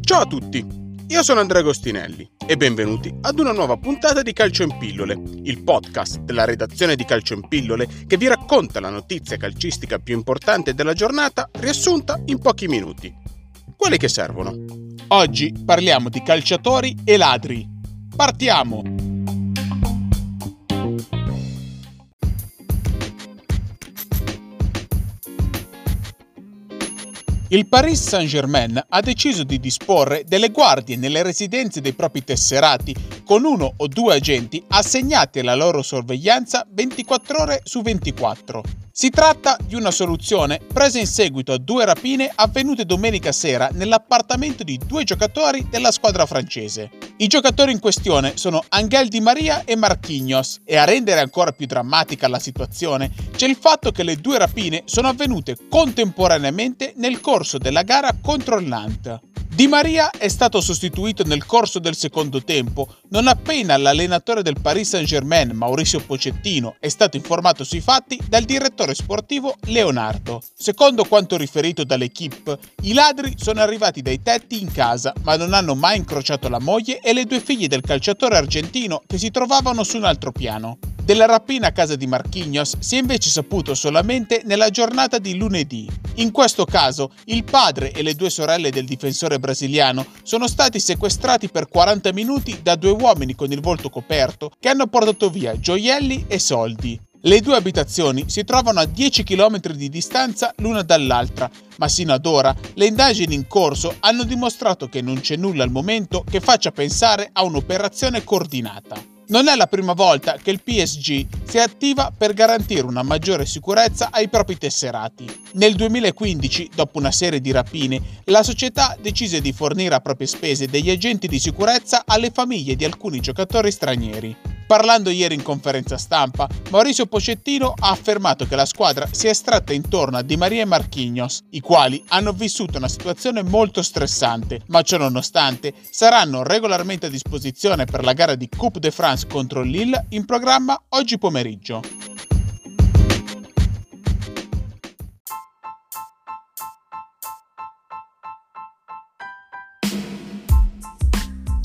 Ciao a tutti, io sono Andrea Agostinelli e benvenuti ad una nuova puntata di Calcio in Pillole, il podcast della redazione di Calcio in Pillole che vi racconta la notizia calcistica più importante della giornata riassunta in pochi minuti. Quelli che servono. Oggi parliamo di calciatori e ladri. Partiamo! Il Paris Saint-Germain ha deciso di disporre delle guardie nelle residenze dei propri tesserati con uno o due agenti assegnati alla loro sorveglianza 24 ore su 24. Si tratta di una soluzione presa in seguito a due rapine avvenute domenica sera nell'appartamento di due giocatori della squadra francese. I giocatori in questione sono Angel Di Maria e Marquinhos e a rendere ancora più drammatica la situazione c'è il fatto che le due rapine sono avvenute contemporaneamente nel corso della gara contro il Nantes. Di Maria è stato sostituito nel corso del secondo tempo, non appena l'allenatore del Paris Saint-Germain, Mauricio Pocettino, è stato informato sui fatti dal direttore sportivo Leonardo. Secondo quanto riferito dall'equipe, i ladri sono arrivati dai tetti in casa, ma non hanno mai incrociato la moglie e le due figlie del calciatore argentino che si trovavano su un altro piano. Della rapina a casa di Marquinhos si è invece saputo solamente nella giornata di lunedì. In questo caso, il padre e le due sorelle del difensore brasiliano sono stati sequestrati per 40 minuti da due uomini con il volto coperto che hanno portato via gioielli e soldi. Le due abitazioni si trovano a 10 km di distanza l'una dall'altra, ma sino ad ora le indagini in corso hanno dimostrato che non c'è nulla al momento che faccia pensare a un'operazione coordinata. Non è la prima volta che il PSG si attiva per garantire una maggiore sicurezza ai propri tesserati. Nel 2015, dopo una serie di rapine, la società decise di fornire a proprie spese degli agenti di sicurezza alle famiglie di alcuni giocatori stranieri. Parlando ieri in conferenza stampa, Mauricio Pocettino ha affermato che la squadra si è estratta intorno a Di Maria e Marquinhos, i quali hanno vissuto una situazione molto stressante, ma ciò nonostante saranno regolarmente a disposizione per la gara di Coupe de France contro Lille in programma oggi pomeriggio.